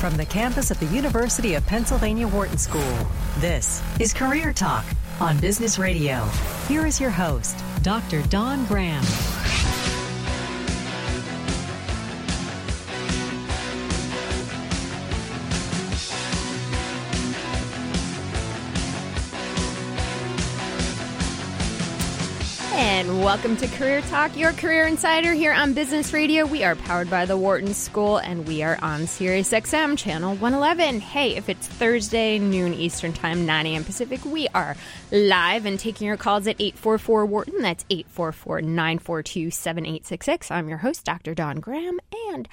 From the campus of the University of Pennsylvania Wharton School, this is Career Talk on Business Radio. Here is your host, Dr. Don Graham. Welcome to Career Talk, your career insider here on Business Radio. We are powered by the Wharton School and we are on Sirius XM channel 111. Hey, if it's Thursday, noon Eastern Time, 9 a.m. Pacific, we are live and taking your calls at 844 Wharton. That's 844 942 7866. I'm your host, Dr. Don Graham, and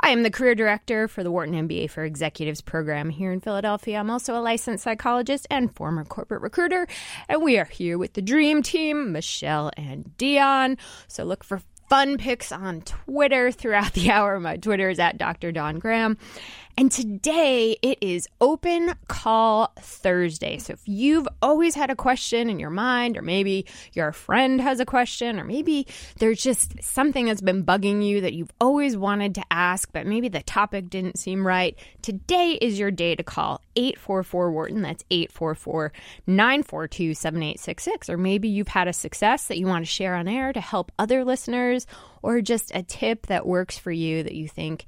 I am the career director for the Wharton MBA for Executives program here in Philadelphia. I'm also a licensed psychologist and former corporate recruiter, and we are here with the dream team, Michelle and Dion. So look for fun pics on Twitter throughout the hour. My Twitter is at Dr. Don Graham. And today it is Open Call Thursday. So if you've always had a question in your mind, or maybe your friend has a question, or maybe there's just something that's been bugging you that you've always wanted to ask, but maybe the topic didn't seem right, today is your day to call 844 Wharton. That's 844 942 7866. Or maybe you've had a success that you want to share on air to help other listeners, or just a tip that works for you that you think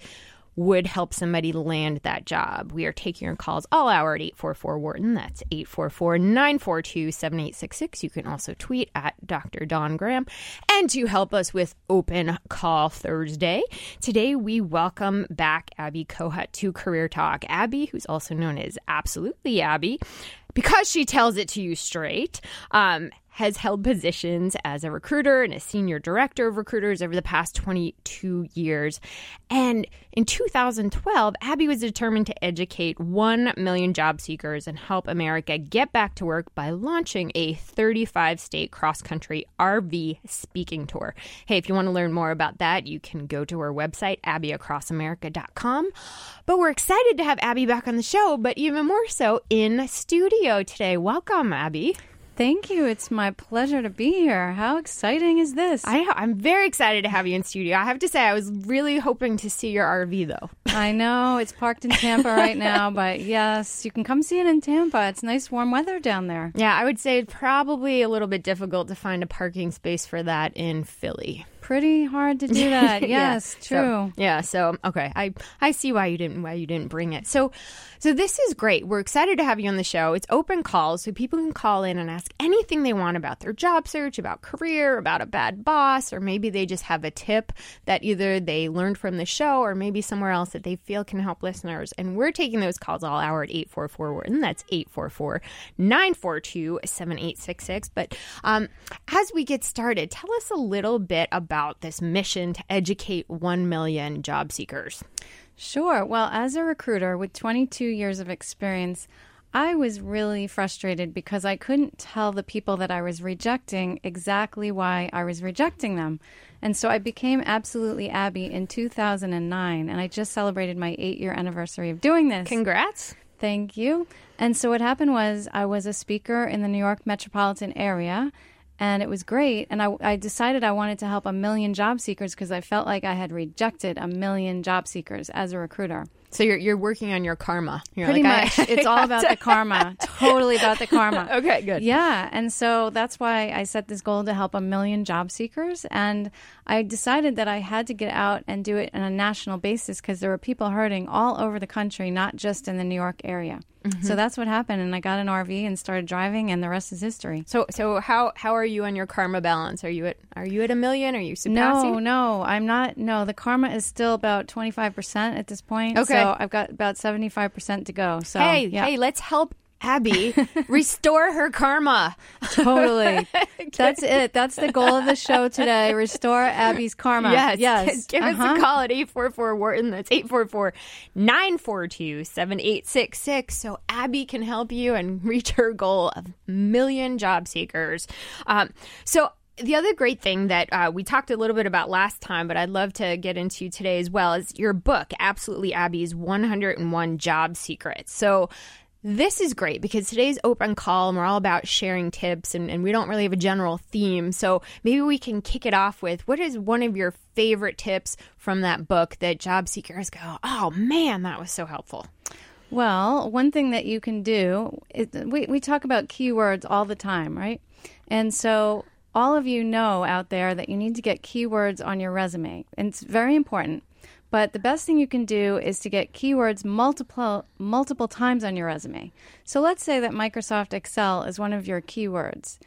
would help somebody land that job. We are taking your calls all hour at 844 Wharton. That's 844 942 7866. You can also tweet at Dr. Don Graham. And to help us with Open Call Thursday, today we welcome back Abby Kohut to Career Talk. Abby, who's also known as Absolutely Abby, because she tells it to you straight, um, has held positions as a recruiter and a senior director of recruiters over the past 22 years. And in 2012, Abby was determined to educate 1 million job seekers and help America get back to work by launching a 35 state cross country RV speaking tour. Hey, if you want to learn more about that, you can go to her website, abbyacrossamerica.com. But we're excited to have Abby back on the show, but even more so in studio today. Welcome, Abby. Thank you. It's my pleasure to be here. How exciting is this? I, am very excited to have you in studio. I have to say, I was really hoping to see your RV, though. I know it's parked in Tampa right now, but yes, you can come see it in Tampa. It's nice, warm weather down there. Yeah, I would say it's probably a little bit difficult to find a parking space for that in Philly pretty hard to do that. Yes, yeah. true. So, yeah, so okay, I I see why you didn't why you didn't bring it. So so this is great. We're excited to have you on the show. It's open calls, so people can call in and ask anything they want about their job search, about career, about a bad boss, or maybe they just have a tip that either they learned from the show or maybe somewhere else that they feel can help listeners. And we're taking those calls all hour at 844 Wharton. That's 844 942 7866. But um, as we get started, tell us a little bit about this mission to educate 1 million job seekers. Sure. Well, as a recruiter with 22 years of experience, I was really frustrated because I couldn't tell the people that I was rejecting exactly why I was rejecting them. And so I became Absolutely Abby in 2009, and I just celebrated my eight year anniversary of doing this. Congrats. Thank you. And so what happened was I was a speaker in the New York metropolitan area and it was great. And I, I decided I wanted to help a million job seekers because I felt like I had rejected a million job seekers as a recruiter. So you're you're working on your karma. You're Pretty like, much, it's all about the karma. Totally about the karma. okay, good. Yeah, and so that's why I set this goal to help a million job seekers, and I decided that I had to get out and do it on a national basis because there were people hurting all over the country, not just in the New York area. Mm-hmm. So that's what happened, and I got an RV and started driving, and the rest is history. So, so how how are you on your karma balance? Are you at are you at a million? Are you surpassing? No, no, I'm not. No, the karma is still about twenty five percent at this point. Okay, so I've got about seventy five percent to go. So hey, yeah. hey, let's help Abby restore her karma. Totally. That's it. That's the goal of the show today. Restore Abby's karma. Yes. Yes. Give uh-huh. us a uh-huh. call at 844 Wharton. That's 844 942 7866. So Abby can help you and reach her goal of million job seekers. Um, so the other great thing that uh, we talked a little bit about last time, but I'd love to get into today as well, is your book, Absolutely Abby's 101 Job Secrets. So this is great because today's open call and we're all about sharing tips and, and, we don't really have a general theme. So maybe we can kick it off with what is one of your favorite tips from that book that job seekers go, oh man, that was so helpful? Well, one thing that you can do, is, we, we talk about keywords all the time, right? And so all of you know out there that you need to get keywords on your resume. And it's very important. But the best thing you can do is to get keywords multiple multiple times on your resume. So let's say that Microsoft Excel is one of your keywords.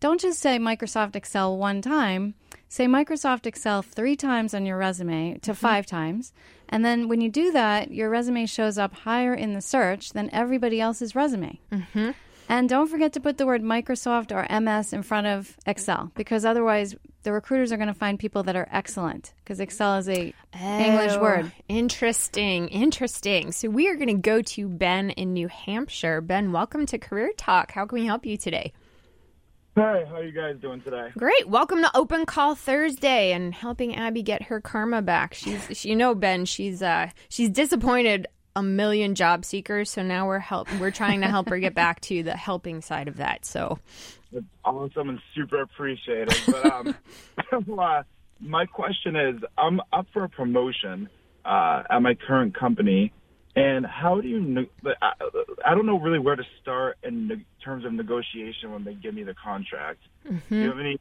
Don't just say Microsoft Excel one time. Say Microsoft Excel three times on your resume to mm-hmm. five times. And then when you do that, your resume shows up higher in the search than everybody else's resume. Mm-hmm. And don't forget to put the word Microsoft or MS in front of Excel because otherwise the recruiters are going to find people that are excellent because Excel is a oh, English word. Interesting, interesting. So we are going to go to Ben in New Hampshire. Ben, welcome to Career Talk. How can we help you today? Hi, how are you guys doing today? Great. Welcome to Open Call Thursday and helping Abby get her karma back. She's, she, you know, Ben, she's uh, she's disappointed a million job seekers. So now we're help we're trying to help her get back to the helping side of that. So it's awesome and super appreciated. But um, my question is, I'm up for a promotion uh, at my current company, and how do you? I, I don't know really where to start in terms of negotiation when they give me the contract. Mm-hmm. Do you have any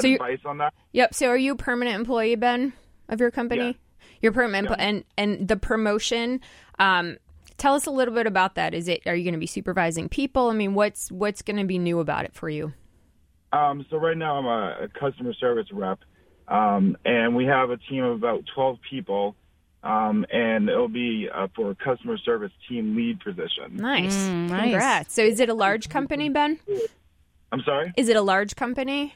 so advice on that? Yep. So are you a permanent employee, Ben, of your company? Yeah. Your permanent yeah. and and the promotion. Um, tell us a little bit about that. Is it are you going to be supervising people? I mean, what's what's going to be new about it for you? Um, so right now I'm a, a customer service rep, um, and we have a team of about 12 people. Um, and it'll be uh, for a customer service team lead position. Nice. Mm, nice. Congrats. So is it a large company, Ben? I'm sorry? Is it a large company?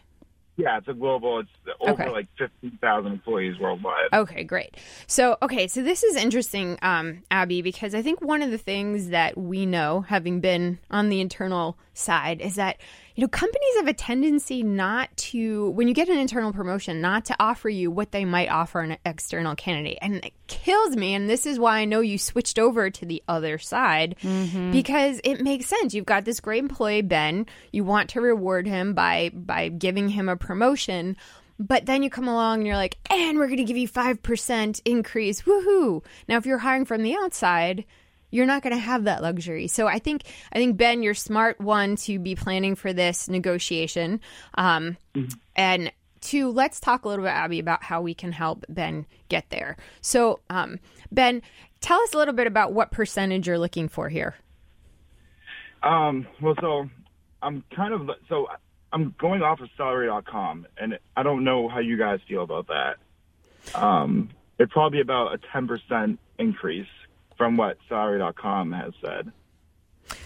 Yeah, it's a global. It's over okay. like fifteen thousand employees worldwide. Okay, great. So, okay, so this is interesting, um, Abby, because I think one of the things that we know, having been on the internal side, is that you know, companies have a tendency not to, when you get an internal promotion, not to offer you what they might offer an external candidate. And it kills me. And this is why I know you switched over to the other side mm-hmm. because it makes sense. You've got this great employee, Ben. You want to reward him by, by giving him a promotion. But then you come along and you're like, and we're going to give you 5% increase. Woohoo. Now, if you're hiring from the outside, you're not going to have that luxury. So I think I think Ben, you're smart one to be planning for this negotiation, um, mm-hmm. and two, let's talk a little bit, Abby, about how we can help Ben get there. So um, Ben, tell us a little bit about what percentage you're looking for here. Um, well, so I'm kind of so I'm going off of salary.com, and I don't know how you guys feel about that. Um, it'd probably about a 10% increase from what salary.com has said.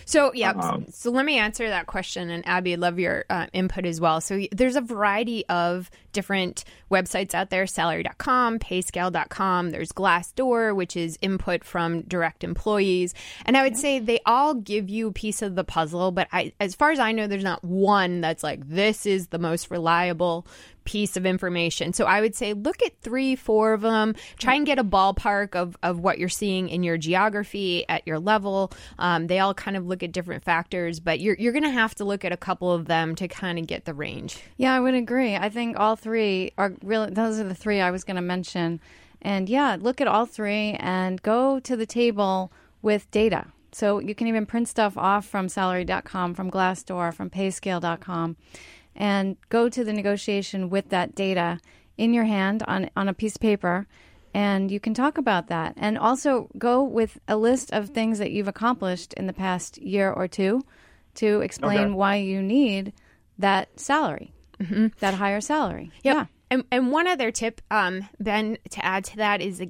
So yeah, um, so let me answer that question, and Abby, I'd love your uh, input as well. So there's a variety of different websites out there: salary.com, payscale.com. There's Glassdoor, which is input from direct employees, and I would say they all give you a piece of the puzzle. But I, as far as I know, there's not one that's like this is the most reliable piece of information. So I would say look at three, four of them. Try and get a ballpark of, of what you're seeing in your geography at your level. Um, they all kind of look at different factors, but you're, you're going to have to look at a couple of them to kind of get the range. Yeah, I would agree. I think all three are really, those are the three I was going to mention. And yeah, look at all three and go to the table with data. So you can even print stuff off from salary.com, from Glassdoor, from payscale.com and go to the negotiation with that data in your hand on, on a piece of paper and you can talk about that and also go with a list of things that you've accomplished in the past year or two to explain okay. why you need that salary mm-hmm. that higher salary yep. yeah and, and one other tip um, ben to add to that is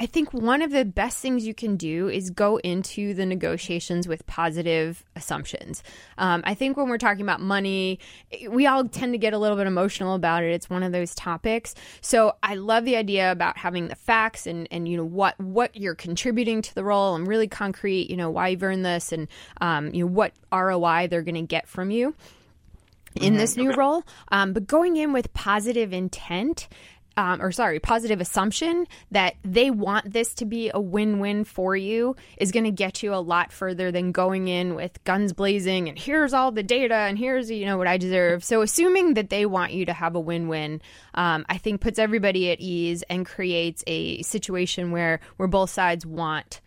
I think one of the best things you can do is go into the negotiations with positive assumptions. Um, I think when we're talking about money, we all tend to get a little bit emotional about it. It's one of those topics. So I love the idea about having the facts and, and you know what what you're contributing to the role and really concrete. You know why you've earned this and um, you know what ROI they're going to get from you in mm-hmm. this new role. Um, but going in with positive intent um, or sorry, positive assumption that they want this to be a win win for you is going to get you a lot further than going in with guns blazing and here's all the data and here's, you know, what I deserve. So assuming that they want you to have a win win, um, I think puts everybody at ease and creates a situation where, where both sides want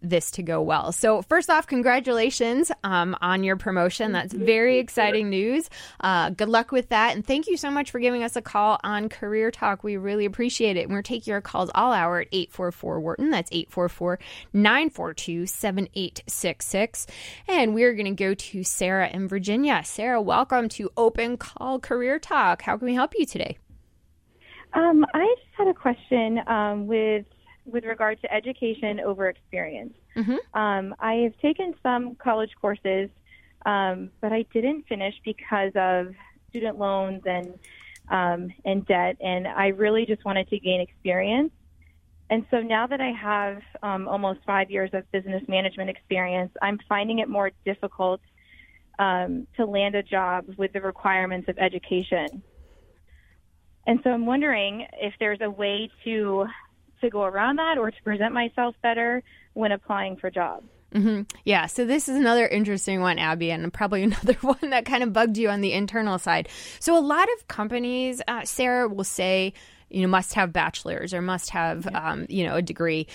this to go well. So, first off, congratulations um, on your promotion. That's very exciting news. Uh, good luck with that. And thank you so much for giving us a call on Career Talk. We really appreciate it. And we're taking your calls all hour at 844 Wharton. That's 844 942 7866. And we're going to go to Sarah in Virginia. Sarah, welcome to Open Call Career Talk. How can we help you today? Um, I just had a question um, with with regard to education over experience. Mm-hmm. Um, I have taken some college courses, um, but I didn't finish because of student loans and um, and debt, and I really just wanted to gain experience. And so now that I have um, almost five years of business management experience, I'm finding it more difficult um, to land a job with the requirements of education. And so I'm wondering if there's a way to to go around that or to present myself better when applying for jobs. Mm-hmm. Yeah, so this is another interesting one, Abby, and probably another one that kind of bugged you on the internal side. So, a lot of companies, uh, Sarah will say, you know, must have bachelors or must have, um, you know, a degree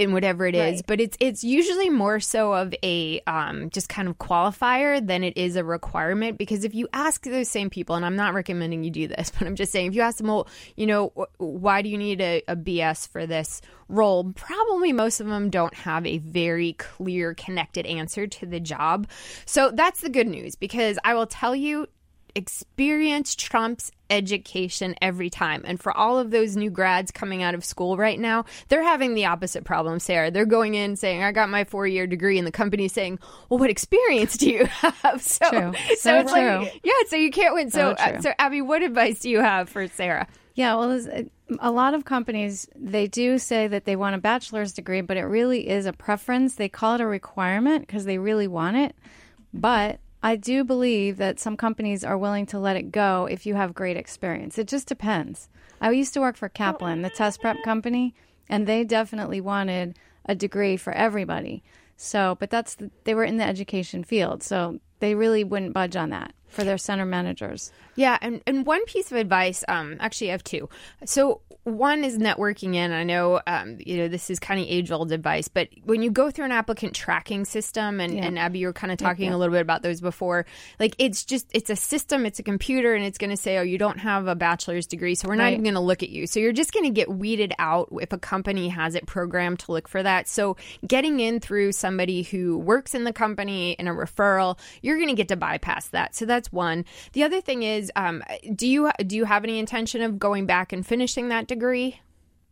in whatever it is, right. but it's it's usually more so of a um, just kind of qualifier than it is a requirement. Because if you ask those same people, and I'm not recommending you do this, but I'm just saying if you ask them, well, you know, why do you need a, a BS for this role? Probably most of them don't have a very clear, connected answer to the job. So that's the good news because I will tell you experience trumps education every time. And for all of those new grads coming out of school right now, they're having the opposite problem, Sarah. They're going in saying, I got my four year degree, and the company's saying, Well, what experience do you have? So, true. so, so it's true. like, yeah, so you can't win. So, so, uh, so, Abby, what advice do you have for Sarah? Yeah, well, a lot of companies they do say that they want a bachelor's degree, but it really is a preference. They call it a requirement because they really want it. But I do believe that some companies are willing to let it go if you have great experience. It just depends. I used to work for Kaplan, the test prep company, and they definitely wanted a degree for everybody. So, but that's the, they were in the education field, so they really wouldn't budge on that for their center managers. Yeah, and, and one piece of advice, um, actually, I have two. So one is networking in. I know, um, you know, this is kind of age old advice, but when you go through an applicant tracking system, and, yeah. and Abby, you were kind of talking yeah. a little bit about those before, like it's just, it's a system, it's a computer, and it's going to say, oh, you don't have a bachelor's degree, so we're not right. even going to look at you. So you're just going to get weeded out if a company has it programmed to look for that. So getting in through somebody who works in the company in a referral, you're going to get to bypass that. So that's one. The other thing is, um, do you do you have any intention of going back and finishing that degree,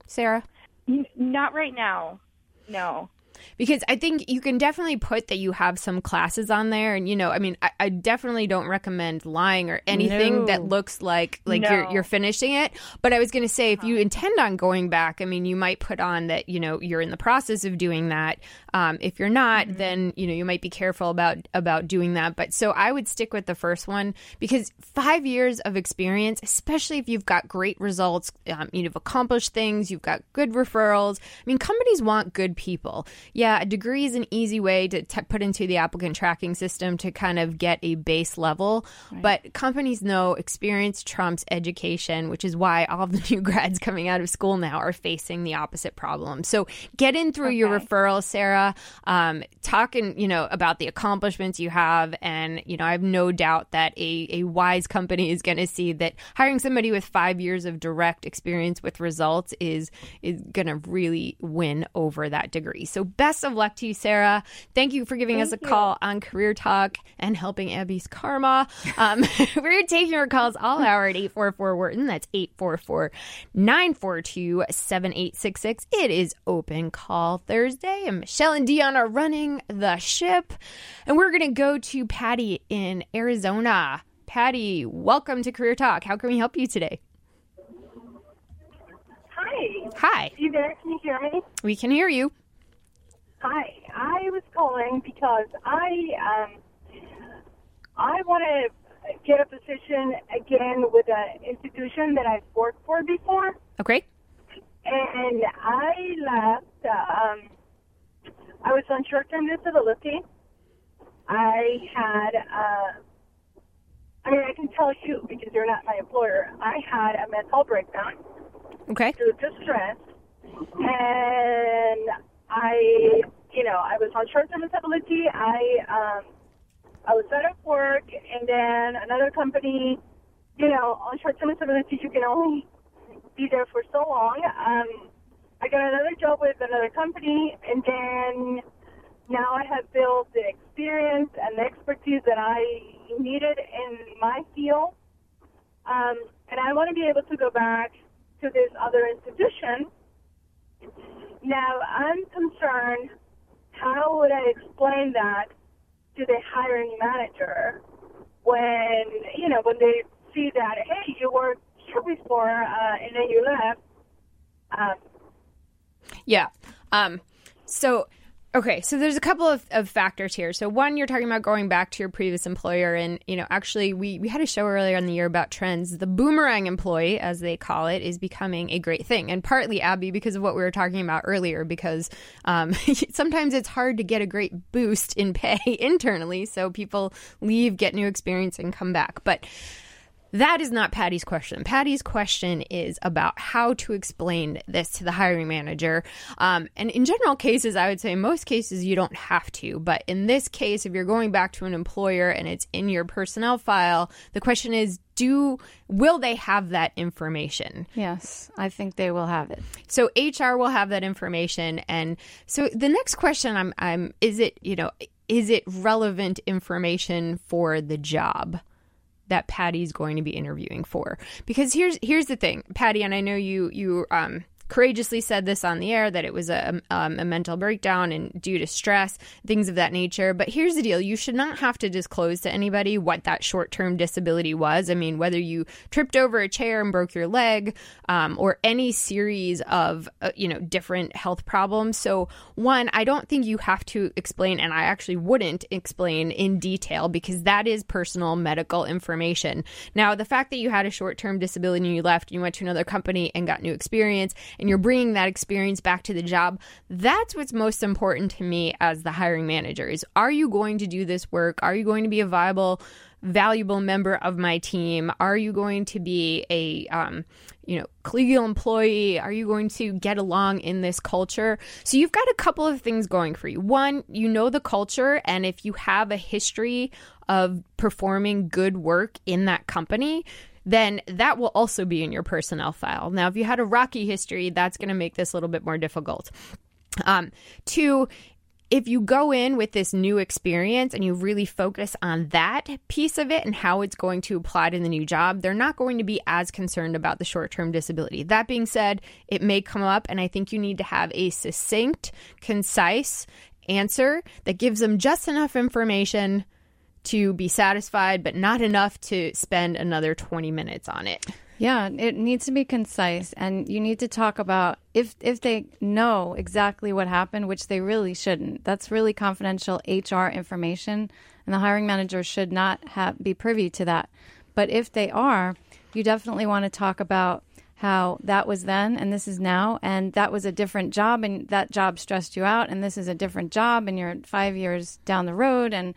Sarah? N- not right now. No because I think you can definitely put that you have some classes on there, and you know, I mean, I, I definitely don't recommend lying or anything no. that looks like like no. you're you're finishing it. But I was going to say, if you uh-huh. intend on going back, I mean, you might put on that you know you're in the process of doing that. Um, if you're not, mm-hmm. then you know you might be careful about about doing that. But so I would stick with the first one because five years of experience, especially if you've got great results, um, you've accomplished things, you've got good referrals. I mean, companies want good people yeah, a degree is an easy way to t- put into the applicant tracking system to kind of get a base level. Right. But companies know experience trumps education, which is why all the new grads coming out of school now are facing the opposite problem. So get in through okay. your referral, Sarah. Um, talking, you know, about the accomplishments you have, and you know, I have no doubt that a, a wise company is going to see that hiring somebody with five years of direct experience with results is is going to really win over that degree. So best of luck to you, Sarah. Thank you for giving Thank us a you. call on Career Talk and helping Abby's karma. Um, we're taking your calls all hour at 844 Wharton. That's 844 942 7866. It is open call Thursday, and Michelle and Dion are running the ship. And we're going to go to Patty in Arizona. Patty, welcome to Career Talk. How can we help you today? Hi. Hi. You there? Can you hear me? We can hear you. Hi, I was calling because I um, I want to get a position again with an institution that I've worked for before. Okay. And I left. Um, I was on short-term disability. I had. Uh, I mean, I can tell you because you're not my employer. I had a mental breakdown Okay. due to stress, and I, you know, I was on short-term disability. I, um, I was out of work, and then another company, you know, on short-term disability, you can only be there for so long. Um, I got another job with another company, and then now I have built the experience and the expertise that I needed in my field. Um, and I want to be able to go back to this other institution. Now, I'm concerned how would I explain that to the hiring manager when, you know, when they see that, hey, you worked here before uh, and then you left. Um, Yeah. Um, so, okay, so there's a couple of, of factors here. So, one, you're talking about going back to your previous employer, and you know, actually, we we had a show earlier in the year about trends. The boomerang employee, as they call it, is becoming a great thing, and partly Abby because of what we were talking about earlier. Because um, sometimes it's hard to get a great boost in pay internally, so people leave, get new experience, and come back. But that is not Patty's question. Patty's question is about how to explain this to the hiring manager. Um, and in general cases, I would say in most cases you don't have to. But in this case, if you're going back to an employer and it's in your personnel file, the question is, do will they have that information? Yes, I think they will have it. So HR will have that information, and so the next question I'm, I'm is it you know is it relevant information for the job? That Patty's going to be interviewing for. Because here's here's the thing, Patty, and I know you you um courageously said this on the air that it was a, um, a mental breakdown and due to stress, things of that nature. But here's the deal you should not have to disclose to anybody what that short term disability was. I mean, whether you tripped over a chair and broke your leg um, or any series of, uh, you know, different health problems. So, one, I don't think you have to explain, and I actually wouldn't explain in detail because that is personal medical information. Now, the fact that you had a short term disability and you left, and you went to another company and got new experience and you're bringing that experience back to the job, that's what's most important to me as the hiring manager is are you going to do this work? Are you going to be a viable valuable member of my team? Are you going to be a um, you know collegial employee? Are you going to get along in this culture? So you've got a couple of things going for you. One, you know the culture, and if you have a history of performing good work in that company, then that will also be in your personnel file. Now, if you had a rocky history, that's going to make this a little bit more difficult. Um, two, if you go in with this new experience and you really focus on that piece of it and how it's going to apply to the new job, they're not going to be as concerned about the short term disability. That being said, it may come up, and I think you need to have a succinct, concise answer that gives them just enough information to be satisfied, but not enough to spend another 20 minutes on it. Yeah, it needs to be concise, and you need to talk about if if they know exactly what happened, which they really shouldn't. That's really confidential HR information, and the hiring manager should not have be privy to that. But if they are, you definitely want to talk about how that was then and this is now, and that was a different job, and that job stressed you out, and this is a different job, and you're five years down the road, and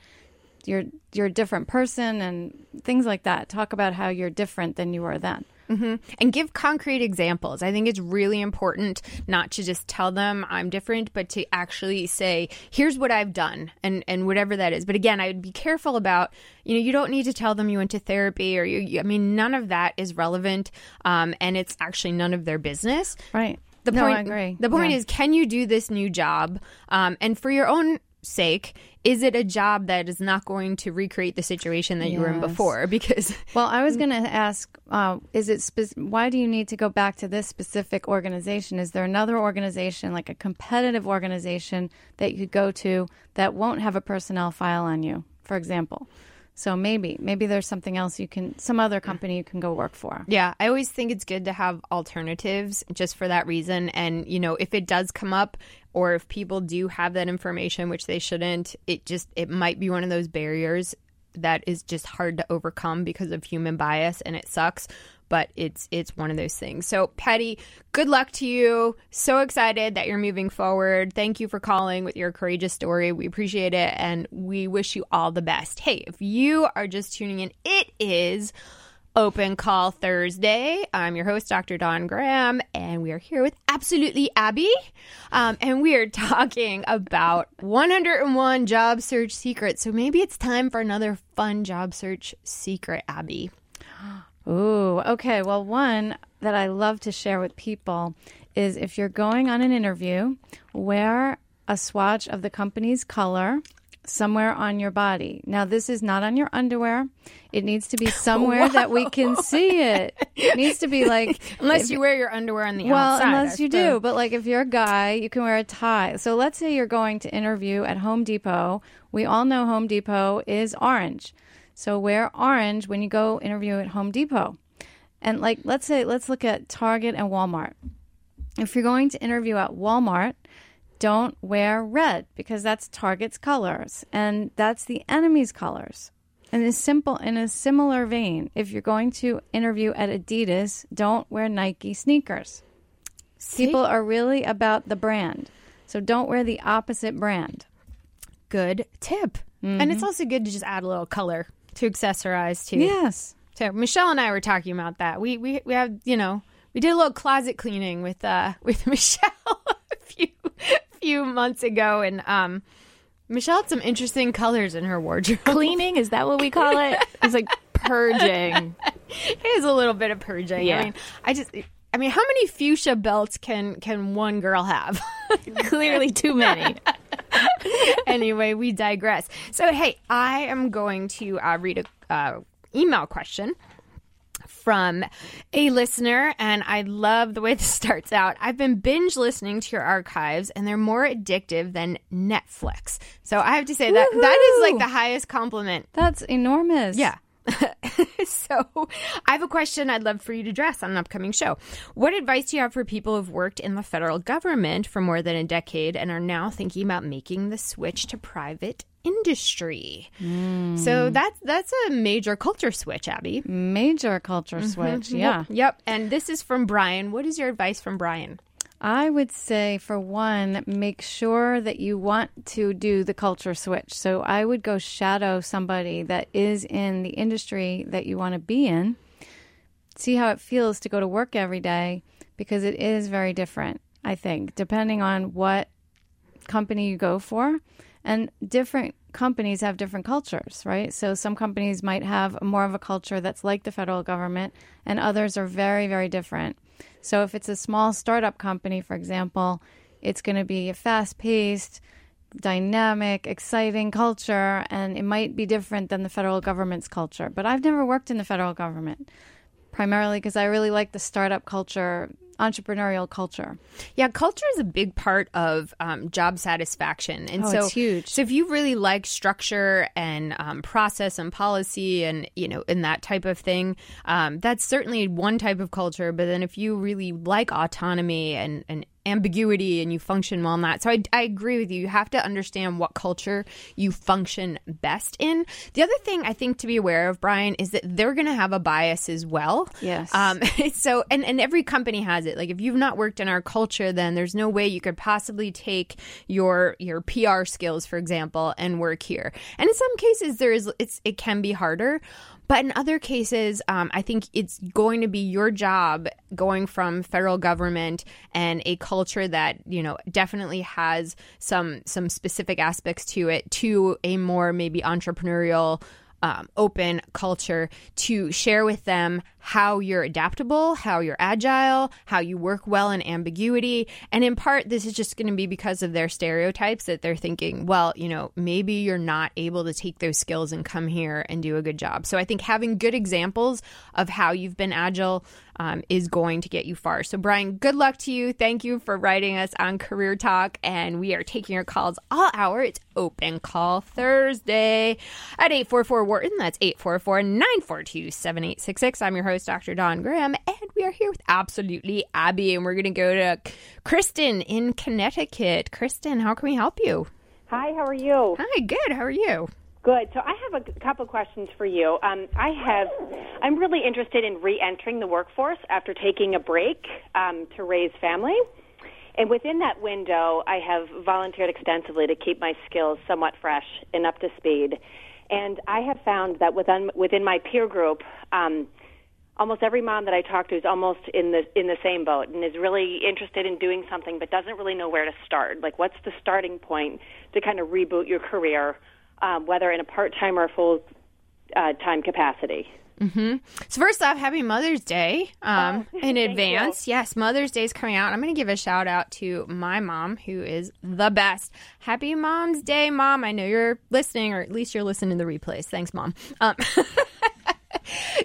you're you're a different person and things like that. Talk about how you're different than you were then. Mm-hmm. And give concrete examples. I think it's really important not to just tell them I'm different, but to actually say, here's what I've done and, and whatever that is. But again, I would be careful about, you know, you don't need to tell them you went to therapy or you, I mean, none of that is relevant. Um, and it's actually none of their business. Right. The No, point, I agree. The point Yeah. is, can you do this new job? Um, and for your own sake, is it a job that is not going to recreate the situation that you were in before? Because Well, I was going to ask, uh, is it spe- why do you need to go back to this specific organization? Is there another organization, like a competitive organization, that you could go to that won't have a personnel file on you, for example? So maybe, maybe there's something else you can, some other company you can go work for. Yeah, I always think it's good to have alternatives just for that reason. And, you know, if it does come up or if people do have that information, which they shouldn't, it just, it might be one of those barriers that is just hard to overcome because of human bias and it sucks but it's it's one of those things. So, Patty, good luck to you. So excited that you're moving forward. Thank you for calling with your courageous story. We appreciate it and we wish you all the best. Hey, if you are just tuning in, it is Open Call Thursday. I'm your host, Dr. Don Graham, and we are here with Absolutely Abby. Um, and we are talking about 101 job search secrets. So maybe it's time for another fun job search secret, Abby. Ooh, okay. Well, one that I love to share with people is if you're going on an interview, wear a swatch of the company's color somewhere on your body. Now, this is not on your underwear. It needs to be somewhere that we can see it. It needs to be like unless you wear your underwear on the well, outside. unless you do. But like if you're a guy, you can wear a tie. So let's say you're going to interview at Home Depot. We all know Home Depot is orange. So wear orange when you go interview at Home Depot. And like let's say let's look at Target and Walmart. If you're going to interview at Walmart, don't wear red because that's Target's colors and that's the enemy's colors. In a simple in a similar vein, if you're going to interview at Adidas, don't wear Nike sneakers. See? People are really about the brand. So don't wear the opposite brand. Good tip. And it's also good to just add a little color to accessorize too. Yes. So Michelle and I were talking about that. We we we have you know we did a little closet cleaning with uh with Michelle a few few months ago, and um Michelle had some interesting colors in her wardrobe. Cleaning is that what we call it? It's like purging. it is a little bit of purging. Yeah. I mean, I just. I mean, how many fuchsia belts can can one girl have? Clearly too many. anyway, we digress. So, hey, I am going to uh, read a uh, email question from a listener, and I love the way this starts out. I've been binge listening to your archives, and they're more addictive than Netflix. So I have to say that that is like the highest compliment That's enormous. yeah. so I have a question I'd love for you to address on an upcoming show. What advice do you have for people who've worked in the federal government for more than a decade and are now thinking about making the switch to private industry? Mm. So that's that's a major culture switch, Abby. Major culture mm-hmm. switch. Yeah. Yep. And this is from Brian. What is your advice from Brian? I would say, for one, make sure that you want to do the culture switch. So I would go shadow somebody that is in the industry that you want to be in, see how it feels to go to work every day, because it is very different, I think, depending on what company you go for. And different companies have different cultures, right? So some companies might have more of a culture that's like the federal government, and others are very, very different. So if it's a small startup company, for example, it's going to be a fast paced, dynamic, exciting culture, and it might be different than the federal government's culture. But I've never worked in the federal government, primarily because I really like the startup culture, entrepreneurial culture. Yeah, culture is a big part of um, job satisfaction, and Oh, so it's huge. So if you really like structure and um, process and policy, and you know, and that type of thing, um, that's certainly one type of culture. But then if you really like autonomy and and ambiguity and you function well in that. So I, I agree with you. You have to understand what culture you function best in. The other thing I think to be aware of, Brian, is that they're going to have a bias as well. Yes. Um, so, and, and every company has it. Like if you've not worked in our culture, then there's no way you could possibly take your your PR skills, for example, and work here. And in some cases, there is it's it can be harder. But in other cases, um, I think it's going to be your job going from federal government and a culture that you know definitely has some some specific aspects to it to a more maybe entrepreneurial um, open culture to share with them how you're adaptable, how you're agile, how you work well in ambiguity. And in part, this is just going to be because of their stereotypes that they're thinking, well, you know, maybe you're not able to take those skills and come here and do a good job. So I think having good examples of how you've been agile um, is going to get you far. So, Brian, good luck to you. Thank you for writing us on Career Talk. And we are taking your calls all hour. It's open call Thursday at 844 Wharton. That's 844 942 7866. I'm your host, Dr. Don Graham, and we are here with Absolutely Abby. And we're going to go to Kristen in Connecticut. Kristen, how can we help you? Hi, how are you? Hi, good. How are you? Good. So I have a couple questions for you. Um, I have, I'm really interested in re-entering the workforce after taking a break um, to raise family. And within that window, I have volunteered extensively to keep my skills somewhat fresh and up to speed. And I have found that within within my peer group, um, almost every mom that I talk to is almost in the in the same boat and is really interested in doing something, but doesn't really know where to start. Like, what's the starting point to kind of reboot your career, um, whether in a part time or full uh, time capacity? Mm-hmm. So first off, happy Mother's Day um, Oh, in advance. Yes, Mother's Day is coming out. I'm going to give a shout out to my mom, who is the best. Happy Mom's Day, Mom. I know you're listening, or at least you're listening to the replays. Thanks, Mom. Um,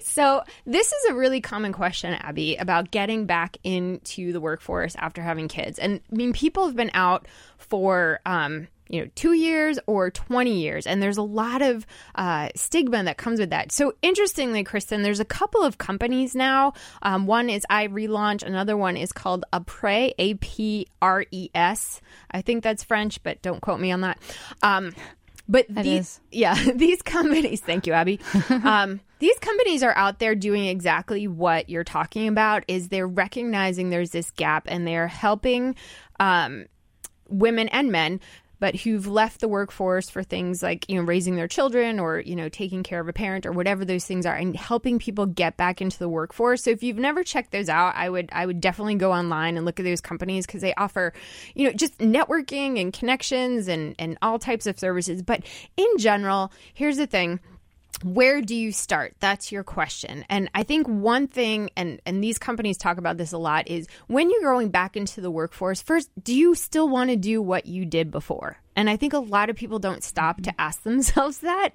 so this is a really common question, Abby, about getting back into the workforce after having kids. And I mean, people have been out for um, you know two years or 20 years and there's a lot of uh, stigma that comes with that. So interestingly kristen there's a couple of companies now. Um, one is iRelaunch another one is called apres a-p-r-e-s i think that's french but don't quote me on that. Um, but these, is. yeah, these companies, thank you, Abby. um, these companies are out there doing exactly what you're talking about is they're recognizing there's this gap and they're helping um, women and men but who've left the workforce for things like you know raising their children or you know taking care of a parent or whatever those things are and helping people get back into the workforce. So if you've never checked those out i would i would definitely go online and look at those companies because they offer you know just networking and connections and and all types of services. But in general here's the thing where do you start? That's your question. And i think one thing and and these companies talk about this a lot is when you're going back into the workforce first do you still want to do what you did before? And i think a lot of people don't stop to ask themselves that.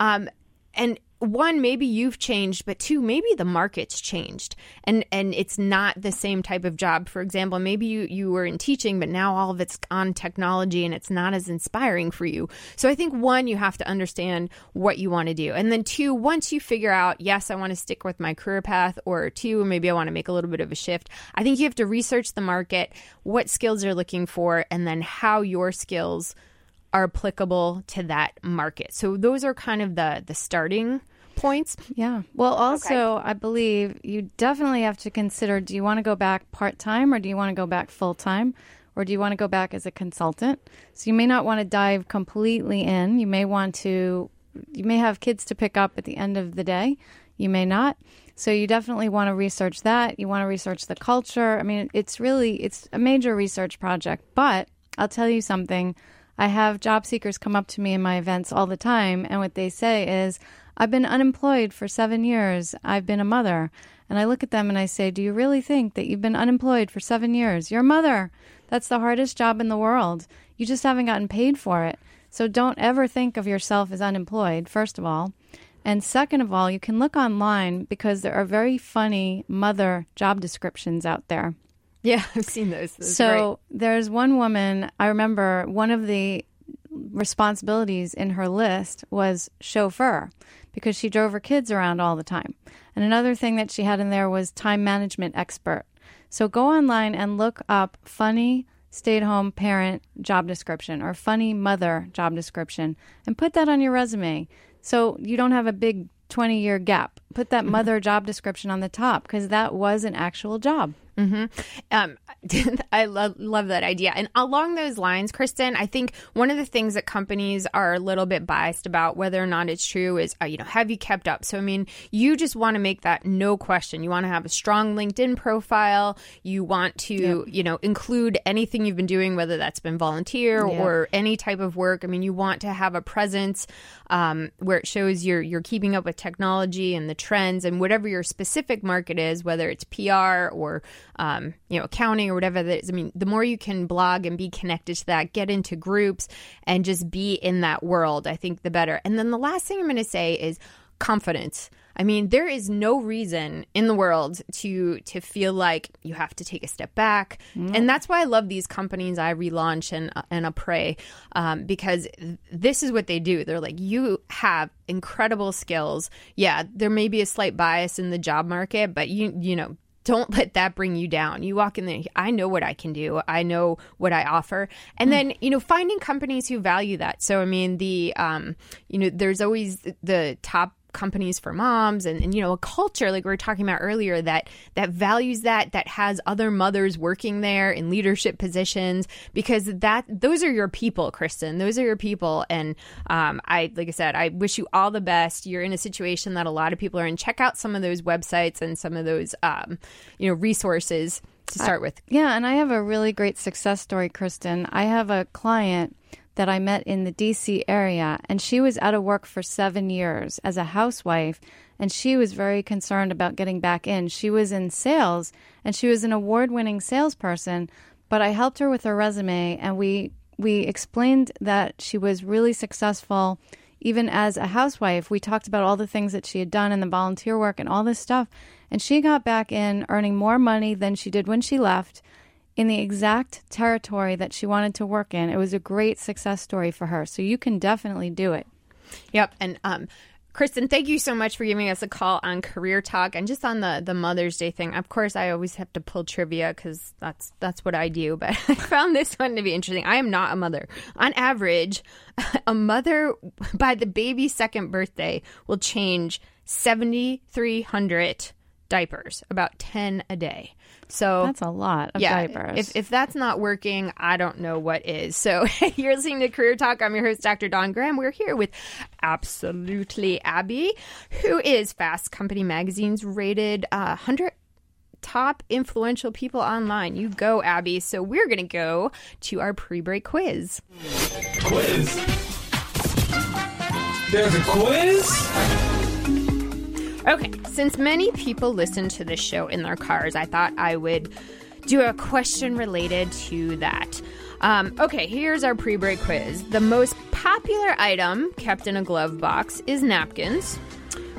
Um, and one maybe you've changed but two maybe the market's changed and and it's not the same type of job. For example maybe you you were in teaching but now all of it's on technology and it's not as inspiring for you. So i think one you have to understand what you want to do. And then two once you figure out yes i want to stick with my career path or two maybe i want to make a little bit of a shift i think you have to research the market what skills you're looking for and then how your skills are applicable to that market. So those are kind of the the starting points. Yeah. Well, also, I believe you definitely have to consider do you want to go back part time or do you want to go back full time? Or do you want to go back as a consultant? So you may not want to dive completely in. You may want to, you may have kids to pick up at the end of the day. You may not. So you definitely want to research that. You want to research the culture. I mean, it's really, it's a major research project. But I'll tell you something. I have job seekers come up to me in my events all the time, and what they say is, I've been unemployed for seven years. I've been a mother. And I look at them and I say, Do you really think that you've been unemployed for seven years? You're a mother. That's the hardest job in the world. You just haven't gotten paid for it. So don't ever think of yourself as unemployed, first of all. And second of all, you can look online because there are very funny mother job descriptions out there. Yeah, I've seen those. Those So there's one woman, I remember one of the responsibilities in her list was chauffeur because she drove her kids around all the time. And another thing that she had in there was time management expert. So go online and look up funny stay at home parent job description or funny mother job description and put that on your resume so you don't have a big 20 year gap. Put that mm-hmm. mother job description on the top because that was an actual job. Hmm Um, I love love that idea. And along those lines, Kristen, I think one of the things that companies are a little bit biased about, whether or not it's true, is uh, you know have you kept up? So I mean, you just want to make that no question. You want to have a strong LinkedIn profile. You want to you know include anything you've been doing, whether that's been volunteer Yeah. or any type of work. I mean, you want to have a presence um, where it shows you're you're keeping up with technology and the trends and whatever your specific market is, whether it's PR or um, you know accounting or whatever that is. I mean, the more you can blog and be connected to that, get into groups and just be in that world, I think the better. And then the last thing I'm going to say is confidence. I mean, there is no reason in the world to to feel like you have to take a step back, and that's why I love these companies. iRelaunch and and Apres um, because this is what they do. They're like, you have incredible skills. Yeah, there may be a slight bias in the job market, but you you know don't let that bring you down. You walk in there, I know what I can do. I know what I offer. And then, you know, finding companies who value that. So, I mean, the, um, you know, there's always the top companies for moms and, and you know a culture like we were talking about earlier that that values that that has other mothers working there in leadership positions because that those are your people kristen. Those are your people. And um, i like i said i wish you all the best. You're in a situation that a lot of people are in. Check out some of those websites and some of those um, you know resources to start with. Yeah, and I have a really great success story, Kristen. I have a client that I met in the DC area, and she was out of work for seven years as a housewife, and she was very concerned about getting back in. She was in sales, and she was an award winning salesperson, but I helped her with her resume, and we we explained that she was really successful even as a housewife. We talked about all the things that she had done and the volunteer work and all this stuff. And she got back in earning more money than she did when she left in the exact territory that she wanted to work in. It was a great success story for her. So you can definitely do it. Yep. And um, Kristen, thank you so much for giving us a call on Career Talk and just on the the Mother's Day thing. Of course, I always have to pull trivia because that's that's what I do. But I found this one to be interesting. I am not a mother. On average, a mother by the baby's second birthday will change seventy three hundred diapers, about ten a day. So That's a lot of yeah, diapers. If, if that's not working, I don't know what is. So you're listening to Career Talk. I'm your host, Dr. Dawn Graham. We're here with Absolutely Abby, who is Fast Company Magazine's rated uh, 100 top influential people online. You go, Abby. So we're going to go to our pre break quiz. Quiz. There's a quiz? Okay, since many people listen to this show in their cars, I thought I would do a question related to that. Um, okay, here's our pre break quiz. The most popular item kept in a glove box is napkins.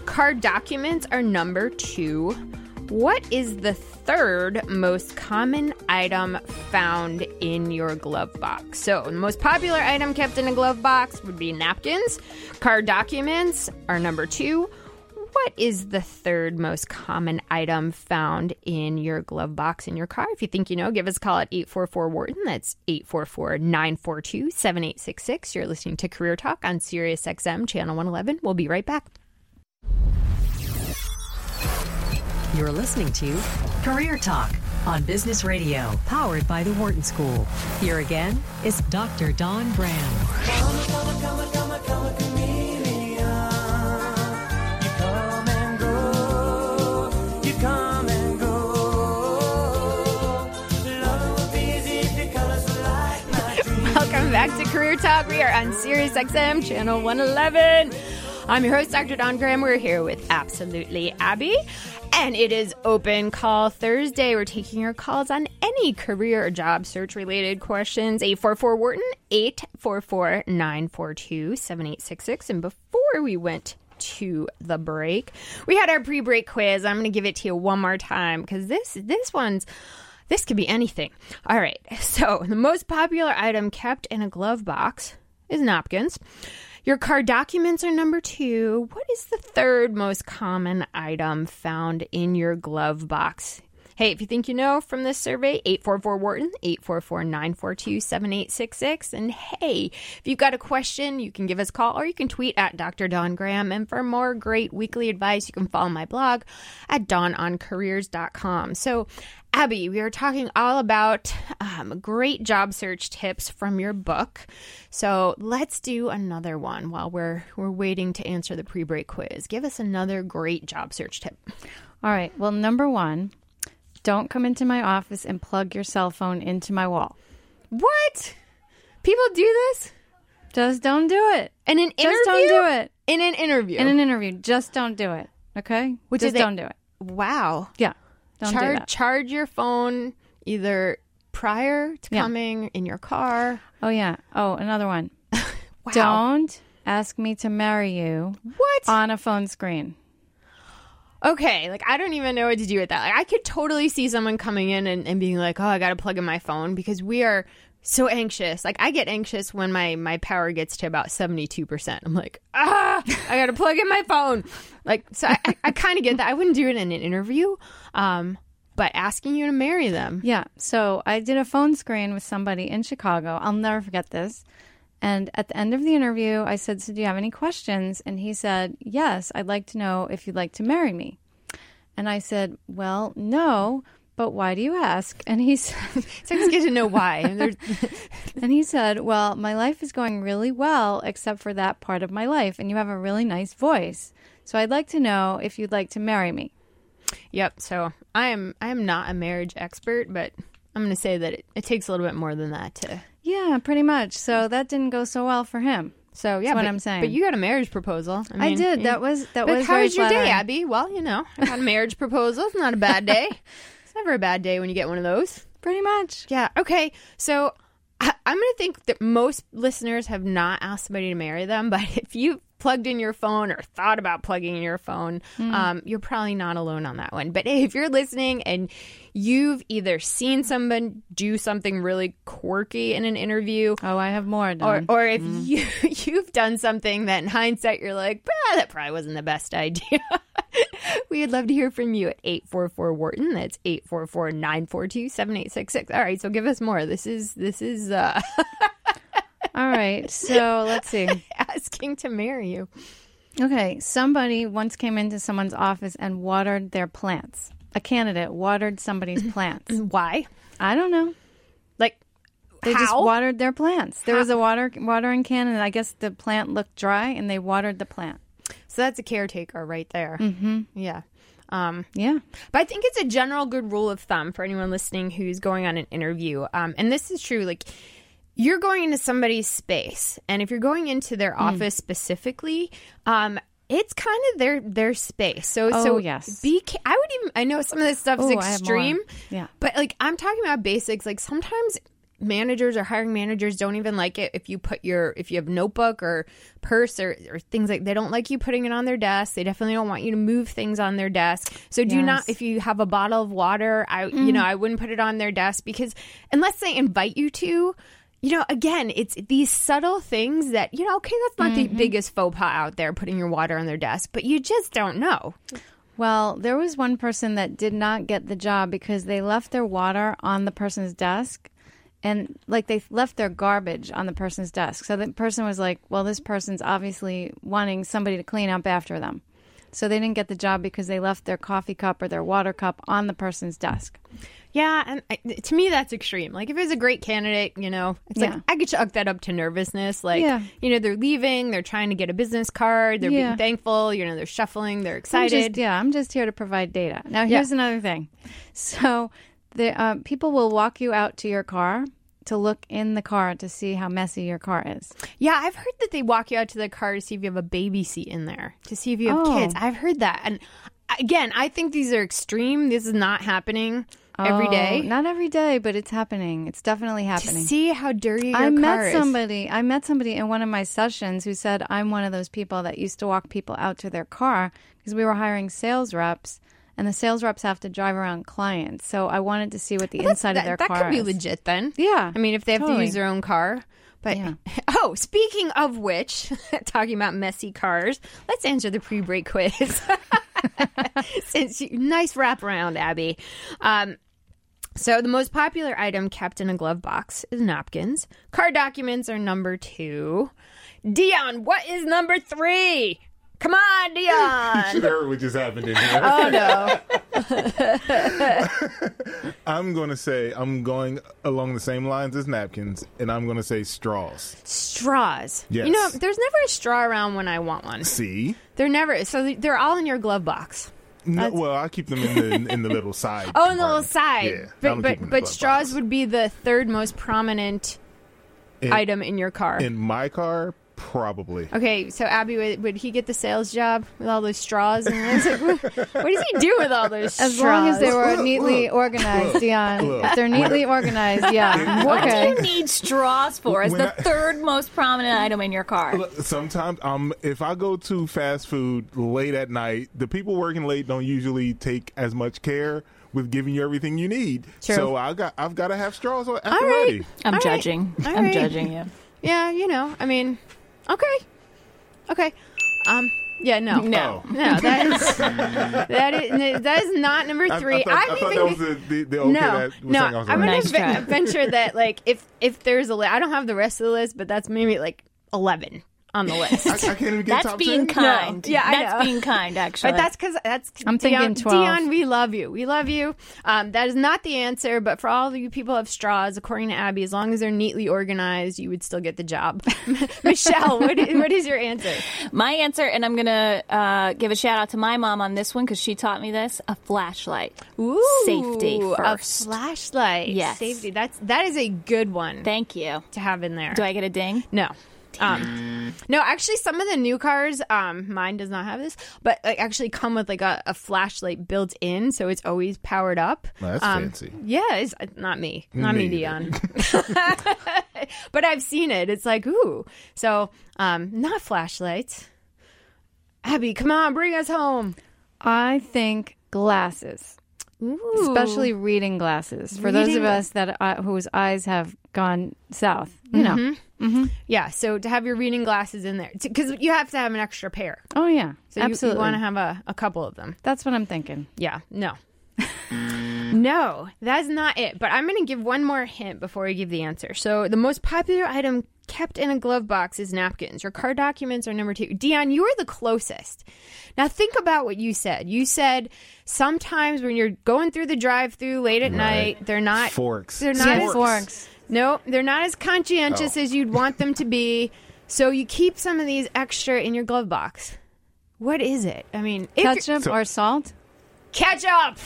Card documents are number two. What is the third most common item found in your glove box? So, the most popular item kept in a glove box would be napkins. Card documents are number two. What is the third most common item found in your glove box in your car? If you think you know, give us a call at 844 Wharton. That's 844 942 7866. You're listening to Career Talk on Sirius XM, Channel 111. We'll be right back. You're listening to Career Talk on Business Radio, powered by the Wharton School. Here again is Dr. Dawn Graham. Welcome back to Career Talk. We are on Sirius XM, Channel 111. I'm your host, Dr. Dawn Graham. We're here with Absolutely Abby. And it is Open Call Thursday. We're taking your calls on any career or job search related questions. 844 Wharton, 844 942 7866. And before we went to the break, we had our pre break quiz. I'm going to give it to you one more time because this, this one's. This could be anything. All right. So, the most popular item kept in a glove box is napkins. Your car documents are number two. What is the third most common item found in your glove box? Hey, if you think you know from this survey, 844 Wharton, 844 942 7866. And hey, if you've got a question, you can give us a call or you can tweet at Dr. Dawn Graham. And for more great weekly advice, you can follow my blog at dawnoncareers.com. So, Abby, we are talking all about um, great job search tips from your book. So let's do another one while we're we're waiting to answer the pre-break quiz. Give us another great job search tip. All right. Well, number one, don't come into my office and plug your cell phone into my wall. What? People do this Just don't do it. in an interview? Just don't do it. In an interview. In an interview, just don't do it. Okay? Which just is don't do it. wow. Yeah. Don't do charge that. charge your phone either prior to Yeah. coming in your car. Oh yeah. Oh, another one. Wow. Don't ask me to marry you What? on a phone screen. Okay, like I don't even know what to do with that. Like I could totally see someone coming in and, and being like, "Oh, I got to plug in my phone," because we are so anxious. Like I get anxious when my my power gets to about seventy two percent. I'm like, ah, I got to plug in my phone. Like so, I, I, I kind of get that. I wouldn't do it in an interview. Um, by asking you to marry them. Yeah. So I did a phone screen with somebody in Chicago. I'll never forget this. And at the end of the interview, I said, So do you have any questions? And he said, Yes, I'd like to know if you'd like to marry me. And I said, Well, no, but why do you ask? And he said, it's good to know why. And and he said, Well, my life is going really well, except for that part of my life. And you have a really nice voice. So I'd like to know if you'd like to marry me. Yep. So I am I am not a marriage expert, but I'm going to say that it, it takes a little bit more than that to. Yeah, pretty much. So that didn't go so well for him. So yeah, That's what but, I'm saying. But you got a marriage proposal. I mean, did. you- That eh, was that But was how was your day. Abby? Well, you know, I got a marriage proposal. It's not a bad day. It's never a bad day when you get one of those. Pretty much. Yeah. Okay. So I, I'm going to think that most listeners have not asked somebody to marry them, but if you plugged in your phone or thought about plugging in your phone, Hmm. um, you're probably not alone on that one. But if you're listening and you've either seen someone do something really quirky in an interview, Oh, I have more or, or if Mm. you you've done something that in hindsight you're like, bah, that probably wasn't the best idea. we would love to hear from you at 844 Wharton. That's 844-942-7866. All right, so give us more. This is this is uh All right. So let's see. asking to marry you. Okay. Somebody once came into someone's office and watered their plants. A candidate watered somebody's plants. Why? I don't know. Like They how? just watered their plants. There was a water watering can, and I guess the plant looked dry, and they watered the plant. so that's a caretaker right there. Mm-hmm. Yeah. Um, Yeah. But I think it's a general good rule of thumb for anyone listening who's going on an interview. Um, and this is true. Like, you're going into somebody's space, and if you're going into their Hmm. office specifically, um, it's kind of their their space. So, Oh, so yes. Be. I would even. I know some of this stuff is Oh, more. extreme. Yeah. But like, I'm talking about basics. Like sometimes managers or hiring managers don't even like it if you put your if you have notebook or purse or, or things like they don't like you putting it on their desk they definitely don't want you to move things on their desk so do Yes. not if you have a bottle of water i you mm. know i wouldn't put it on their desk because unless they invite you to you know again it's these subtle things that you know okay that's not the mm-hmm. biggest faux pas out there putting your water on their desk but you just don't know Well, there was one person that did not get the job because they left their water on the person's desk and like they left their garbage on the person's desk. So the person was like, well, this person's obviously wanting somebody to clean up after them. So they didn't get the job because they left their coffee cup or their water cup on the person's desk. Yeah, and I, to me that's extreme. Like if it's a great candidate, you know, it's Yeah. like I could chalk that up to nervousness. Like Yeah. you know, they're leaving, they're trying to get a business card, they're Yeah. being thankful, you know, they're shuffling, they're I'm excited. just, yeah, I'm just here to provide data. Now, here's another thing. So, the uh, people will walk you out to your car to look in the car to see how messy your car is. Yeah, I've heard that they walk you out to the car to see if you have a baby seat in there, to see if you have Oh. kids. I've heard that, and again, I think these are extreme. This is not happening every Oh, day. Not every day, but it's happening. It's definitely happening. to see how dirty your I car met is. somebody. I met somebody in one of my sessions who said I'm one of those people that used to walk people out to their car because we were hiring sales reps, and the sales reps have to drive around clients. So I wanted to see what the inside that, of their that car That could be legit then. Yeah, I mean, if they have to use their own car. But Yeah. oh, speaking of which, talking about messy cars, let's answer the pre-break quiz. Since you, nice wraparound, Abby. Um, so the most popular item kept in a glove box is napkins. Car documents are number two. Dion, what is number three? Come on, Dion. Sure, what just happened in here. oh no. I'm going to say I'm going along the same lines as napkins, and I'm going to say straws. Straws. Yes. You know, there's never a straw around when I want one. See? They're never. So they're all in your glove box. No, well, I keep them in the in the little side. Oh, in the little side. Yeah, but don't keep them in but but straws box. would be the third most prominent In- item in your car. in my car, probably. okay, so Abby, would, would he get the sales job with all those straws? And I was like, what, what does he do with all those straws? As long as they were Look, neatly look, organized, look, Dion. look. If they're neatly organized, yeah. What okay. do you need straws for? As the I- third most prominent item in your car. Look, Sometimes, um, if I go to fast food late at night, the people working late don't usually take as much care with giving you everything you need. True. So I got, I've got to have straws at the All right. ready. I'm All right. judging. All I'm right. judging you. Yeah, you know, I mean, okay, okay. Um, Yeah, no, No. no. That is that is that is not number I- I three. thought- I I'm thought even that was the- the- the okay no, that was no. I was I'm gonna Nice ve- try. venture that like if if there's a list, I don't have the rest of the list, but that's maybe like eleven on the list. I, I can't even get That's top being 10? kind. Yeah, I that's know. being kind. Actually, But that's because that's I'm Dion, thinking 12. Dion, we love you. We love you. Um, that is not the answer, but for all of you people who have straws, according to Abby, as long as they're neatly organized, you would still get the job. Michelle, what is, what is your answer? my answer, and I'm gonna uh, give a shout out to my mom on this one because she taught me this: a flashlight. Ooh, Safety first. a flashlight. Yes. safety. That's that is a good one Thank you. to have in there. Do I get a ding? No. Um, no, actually, some of the new cars, um, mine does not have this, but like actually come with like a, a flashlight built in, so it's always powered up. Oh, that's um, fancy. Yeah, it's uh, not me, not me, Me Dion. but I've seen it. It's like ooh, so um, not flashlights. Abby, come on, bring us home. I think glasses, Ooh. especially reading glasses, for those of us that uh, whose eyes have gone south. You know. yeah. So to have your reading glasses in there, because you have to have an extra pair. Oh yeah, So you- absolutely. you want to have a, a couple of them. That's what I'm thinking. Yeah, no. no, that's not it. But I'm going to give one more hint before I give the answer. So, the most popular item kept in a glove box is napkins. Your car documents are number two. Dion, you are the closest. Now, think about what you said. You said sometimes when you're going through the drive through late at night, they're not Forks. They're not Yeah, as, forks. No, they're not as conscientious Oh. as you'd want them to be. So, you keep some of these extra in your glove box. What is it? I mean, if Ketchup So- or salt? ketchup.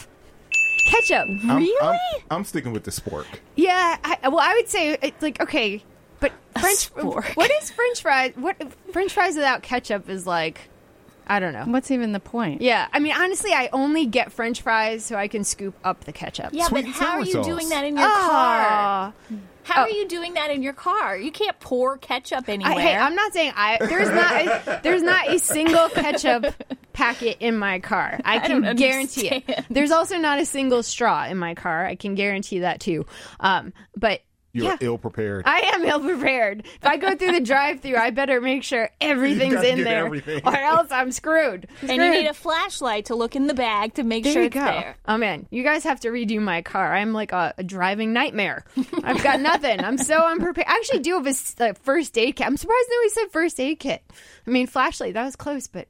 Ketchup. I'm, I'm, I'm sticking with the spork. Yeah, I, well, I would say it's like okay, but French. spork. What is French fries? What French fries without ketchup is like? I don't know. What's even the point? Yeah, I mean, honestly, I only get French fries so I can scoop up the ketchup. Yeah, Sweet but how are you sauce. doing that in your car? Ah. How Oh. are you doing that in your car? You can't pour ketchup anywhere. I, hey, I'm not saying I. There's not. A, there's not a single ketchup packet in my car. I can don't guarantee it. There's also not a single straw in my car. I can guarantee that too. Um, but You're yeah. ill prepared. I am ill prepared. If I go through the drive-through, I better make sure everything's in there, everything. or else I'm screwed. and you need a flashlight to look in the bag to make There sure you it's go. there. Oh man, you guys have to redo my car. I'm like a, a driving nightmare. I've got nothing. I'm so unprepared. I actually do have a first aid kit. I'm surprised nobody said first aid kit. I mean, flashlight. That was close, but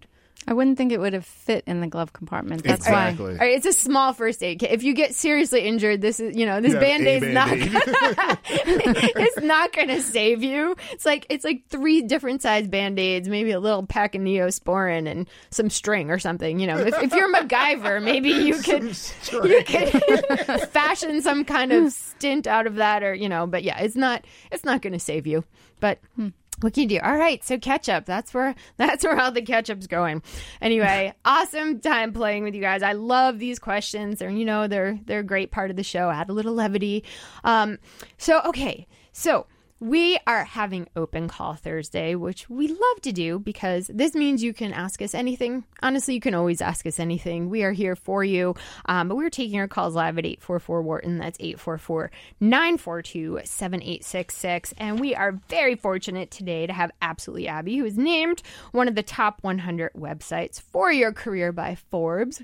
I wouldn't think it would have fit in the glove compartment. That's why. exactly. all right, it's a small first aid kit. If you get seriously injured, this is you know this Yeah, band aid's a not. Band-Aid. it's not going to save you. It's like it's like three different size band aids, maybe a little pack of neosporin and some string or something. You know, if, if you're MacGyver, maybe you could you could fashion some kind of stint out of that, or you know. But yeah, it's not it's not going to save you. But. Hmm. What can you do? All right, so ketchup. That's where that's where all the ketchup's going. Anyway, awesome time playing with you guys. I love these questions. They're you know they're they're a great part of the show. Add a little levity. Um, so okay, so we are having open call Thursday, which we love to do because this means you can ask us anything. Honestly, you can always ask us anything. We are here for you. Um, but we're taking your calls live at 844 Wharton. That's 844 942 7866. And we are very fortunate today to have Absolutely Abby, who is named one of the top 100 websites for your career by Forbes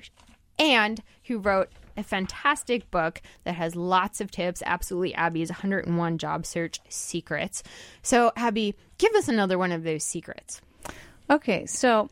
and who wrote a fantastic book that has lots of tips. Absolutely, Abby's 101 job search secrets. So, Abby, give us another one of those secrets. Okay, so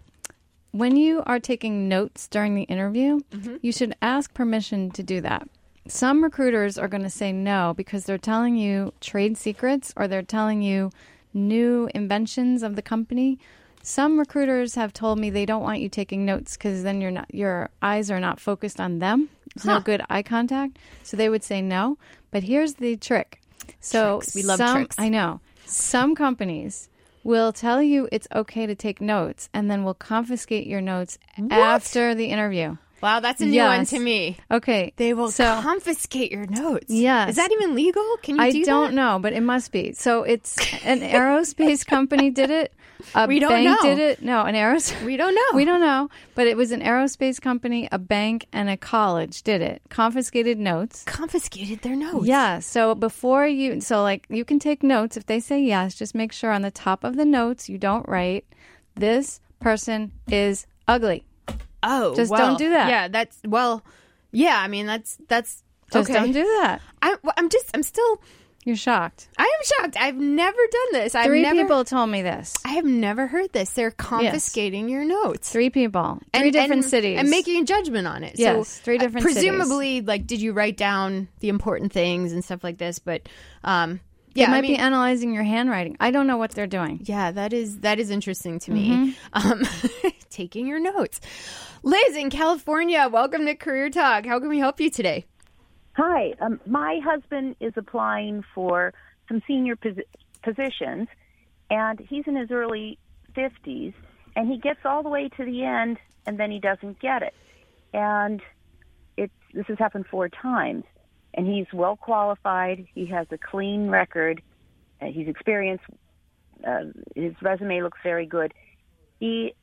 when you are taking notes during the interview, Mm-hmm. you should ask permission to do that. Some recruiters are going to say no because they're telling you trade secrets or they're telling you new inventions of the company. Some recruiters have told me they don't want you taking notes because then you're not your eyes are not focused on them. There's no good eye contact, so they would say no. But here's the trick. So Tricks. We love some- tricks. I know some companies will tell you it's okay to take notes and then will confiscate your notes after the interview. Wow, that's a new one to me. Okay. They will so confiscate your notes. Yes. Is that even legal? Can you I do don't that? know, but it must be. So it's an aerospace company did it. A We don't bank know. did it. No, an aerospace. We don't know. We don't know, but it was an aerospace company, a bank, and a college did it. Confiscated notes. Confiscated their notes. Yeah. So before you, so like you can take notes if they say yes. Just make sure on the top of the notes you don't write this person is ugly. Oh, Just well, don't do that. Yeah, that's well. Yeah, I mean that's that's Just okay. don't do that. I, I'm just I'm still You're shocked. I am shocked. I've never done this. I've Three never, people told me this. I have never heard this. They're confiscating your notes. Three people. Three And- different and- cities. and making a judgment on it. Yes, so, three uh, different cities. Presumably, like, did you write down the important things and stuff like this? But um, yeah, they might I mean, be analyzing your handwriting. I don't know what they're doing. yeah, that is that is interesting to me. Mhm. Um, taking your notes, Liz in California. Welcome to Career Talk. How can we help you today? Hi, um, my husband is applying for some senior posi- positions, and he's in his early 50s, and he gets all the way to the end, and then he doesn't get it. And it's this has happened four times, and he's well qualified. He has a clean record. Uh, he's experienced. Uh, his resume looks very good. He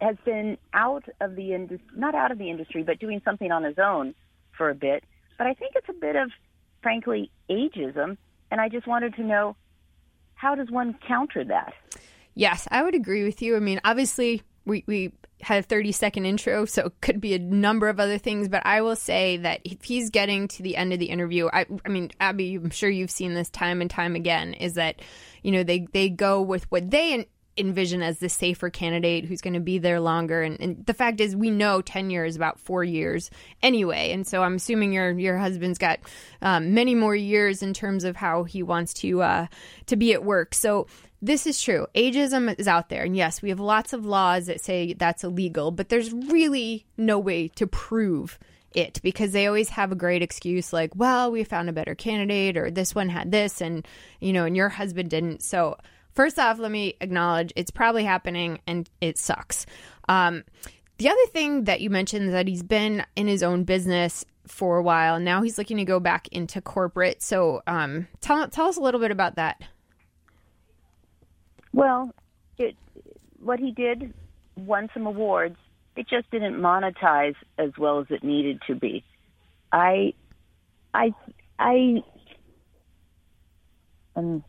has been out of the industry, not out of the industry, but doing something on his own for a bit. But I think it's a bit of, frankly, ageism. And I just wanted to know how does one counter that? Yes, I would agree with you. I mean, obviously, we, we had a 30 second intro, so it could be a number of other things. But I will say that if he's getting to the end of the interview, I, I mean, Abby, I'm sure you've seen this time and time again, is that, you know, they, they go with what they en- envision as the safer candidate who's going to be there longer. And, and the fact is, we know tenure is about four years anyway. And so I'm assuming your your husband's got um, many more years in terms of how he wants to uh, to be at work. So this is true. Ageism is out there. And yes, we have lots of laws that say that's illegal, but there's really no way to prove it because they always have a great excuse like, well, we found a better candidate or this one had this and, you know, and your husband didn't. So, first off, let me acknowledge it's probably happening and it sucks. Um, the other thing that you mentioned is that he's been in his own business for a while. Now he's looking to go back into corporate. So, um, tell, tell us a little bit about that. Well, it what he did won some awards. It just didn't monetize as well as it needed to be. I, I, I, and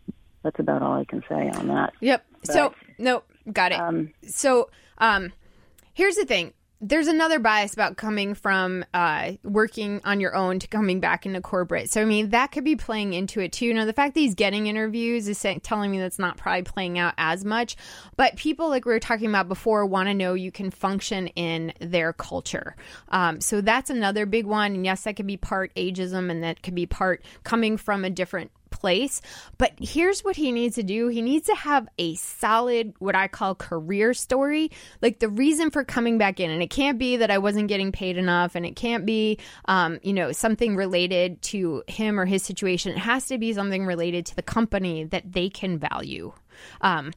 that's about all I can say on that. Yep. so But, no, got it. so um, here's the thing. There's another bias about coming from uh, working on your own to coming back into corporate. So I mean that could be playing into it too. Now the fact that he's getting interviews is saying, telling me that's not probably playing out as much. But people, like we were talking about before, want to know you can function in their culture. Um, so that's another big one. And yes, that could be part ageism, and that could be part coming from a different place. But here's what he needs to do he needs to have a solid, what I call career story. Like the reason for coming back in. And it can't be that I wasn't getting paid enough, and it can't be, um, you know, something related to him or his situation. It has to be something related to the company that they can value. Um,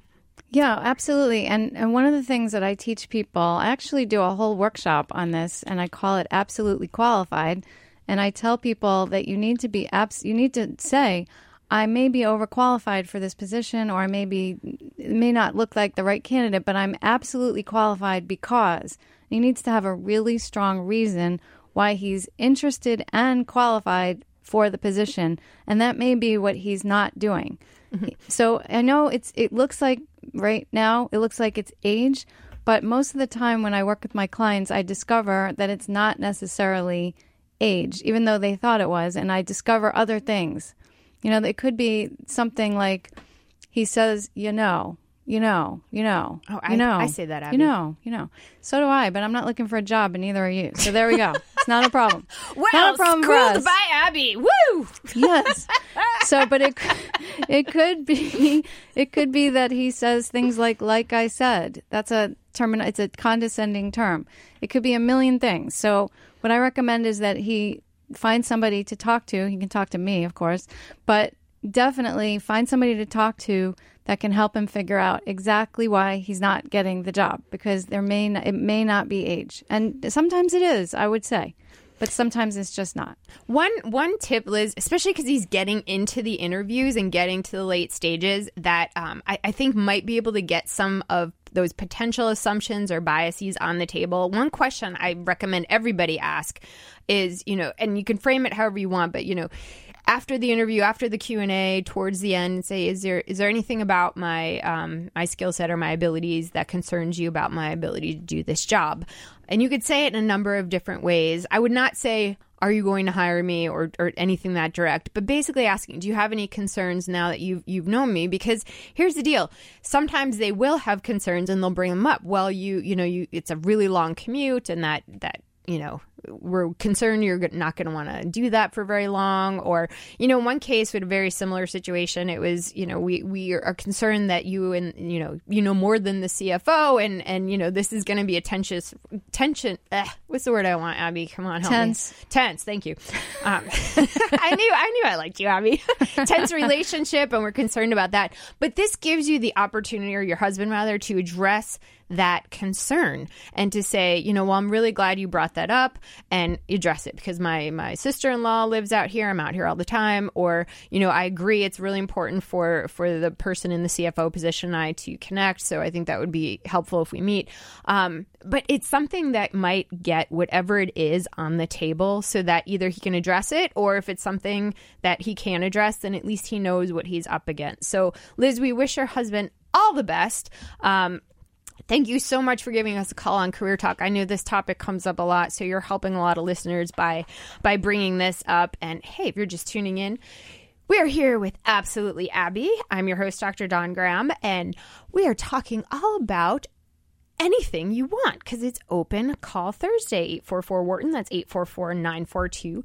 Yeah, absolutely. And and one of the things that I teach people, I actually do a whole workshop on this and I call it absolutely qualified. And I tell people that you need to be abs- you need to say I may be overqualified for this position or I may be may not look like the right candidate, but I'm absolutely qualified because he needs to have a really strong reason why he's interested and qualified for the position, and that may be what he's not doing. Mm-hmm. So I know it's it looks like right now it looks like it's age, but most of the time when I work with my clients, I discover that it's not necessarily age, even though they thought it was, and I discover other things. You know, it could be something like he says, "You know." You know, you know, Oh, you I- know. I say that, Abby. You know, you know. So do I, but I'm not looking for a job, and neither are you. So there we go. It's not a problem. well, not a problem for us. by Abby. Woo! yes. So, but it it could be it could be that he says things like "like I said." That's a term. It's a condescending term. It could be a million things. So, what I recommend is that he find somebody to talk to. He can talk to me, of course, but definitely find somebody to talk to that can help him figure out exactly why he's not getting the job because there may not, it may not be age, and sometimes it is. I would say. But sometimes it's just not. One one tip, Liz, especially because he's getting into the interviews and getting to the late stages, that um, I, I think might be able to get some of those potential assumptions or biases on the table. One question I recommend everybody ask is, you know, and you can frame it however you want, but you know, after the interview, after the Q and A, towards the end, say, is there is there anything about my um, my skill set or my abilities that concerns you about my ability to do this job? And you could say it in a number of different ways. I would not say are you going to hire me or, or anything that direct but basically asking do you have any concerns now that you've you've known me because here's the deal sometimes they will have concerns and they'll bring them up well you you know you it's a really long commute and that that you know we're concerned you're not going to want to do that for very long or you know in one case with a very similar situation it was you know we we are concerned that you and you know you know more than the CFO and and you know this is going to be a tensious tension eh, what's the word I want Abby come on help Tense. me. tense thank you um, I knew I knew I liked you Abby tense relationship and we're concerned about that but this gives you the opportunity or your husband rather to address that concern and to say, you know, well, I'm really glad you brought that up and address it because my my sister-in-law lives out here. I'm out here all the time. Or, you know, I agree it's really important for for the person in the CFO position and I to connect. So I think that would be helpful if we meet. Um, but it's something that might get whatever it is on the table so that either he can address it or if it's something that he can address, then at least he knows what he's up against. So, Liz, we wish your husband all the best. Um, Thank you so much for giving us a call on Career Talk. I know this topic comes up a lot, so you're helping a lot of listeners by by bringing this up. And hey, if you're just tuning in, we are here with Absolutely Abby. I'm your host, Dr. Dawn Graham, and we are talking all about anything you want because it's open call Thursday, 844 Wharton. That's 844 942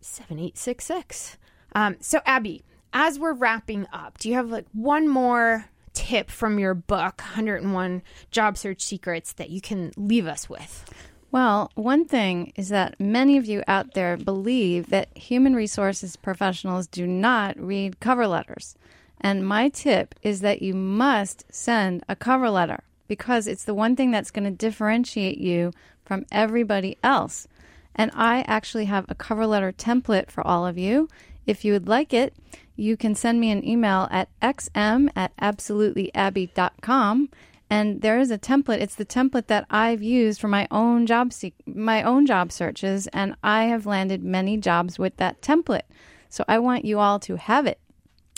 7866. Um, so, Abby, as we're wrapping up, do you have like one more tip from your book, 101 Job Search Secrets, that you can leave us with? Well, one thing is that many of you out there believe that human resources professionals do not read cover letters. And my tip is that you must send a cover letter because it's the one thing that's going to differentiate you from everybody else. And I actually have a cover letter template for all of you. If you would like it, you can send me an email at xm at absolutelyabby.com and there is a template it's the template that i've used for my own job my own job searches and i have landed many jobs with that template so i want you all to have it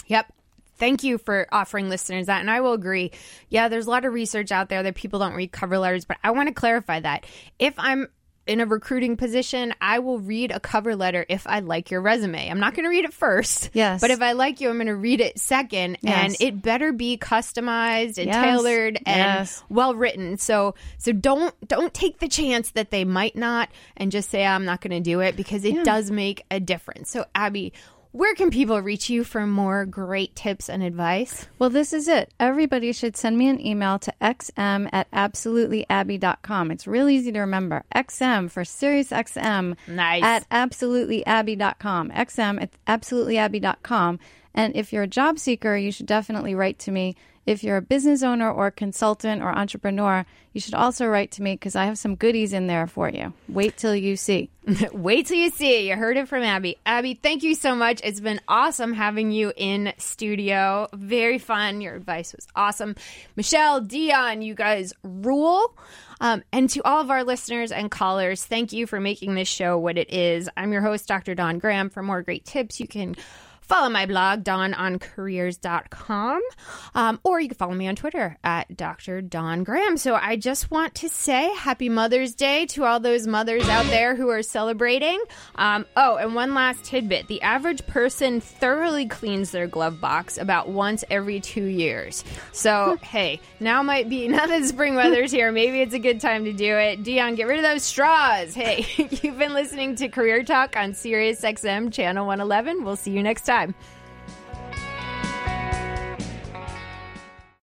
Yep. Thank you for offering listeners that. And I will agree. Yeah, there's a lot of research out there that people don't read cover letters, but I want to clarify that. If I'm in a recruiting position, I will read a cover letter if I like your resume. I'm not going to read it first. Yes. But if I like you, I'm going to read it second. And it better be customized and Yes. tailored and Yes. well written. So so don't don't take the chance that they might not and just say I'm not going to do it because it Yeah. does make a difference. So Abby, where can people reach you for more great tips and advice? Well, this is it. Everybody should send me an email to xm at absolutelyabby.com. It's real easy to remember. XM for Sirius XM Nice. at absolutelyabby.com. XM at absolutelyabby.com. And if you're a job seeker, you should definitely write to me. If you're a business owner or consultant or entrepreneur, you should also write to me because I have some goodies in there for you. Wait till you see. Wait till you see. You heard it from Abby. Abby, thank you so much. It's been awesome having you in studio. Very fun. Your advice was awesome. Michelle, Dion, you guys rule. Um, and to all of our listeners and callers, thank you for making this show what it is. I'm your host, Dr. Dawn Graham. For more great tips, you can follow my blog, dawnoncareers.com, um, or you can follow me on Twitter at Dr. Dawn Graham. So I just want to say happy Mother's Day to all those mothers out there who are celebrating. Um, oh, and one last tidbit the average person thoroughly cleans their glove box about once every two years. So, hey, now might be, now that spring weather's here, maybe it's a good time to do it. Dion, get rid of those straws. Hey, you've been listening to Career Talk on Sirius XM Channel 111. We'll see you next time.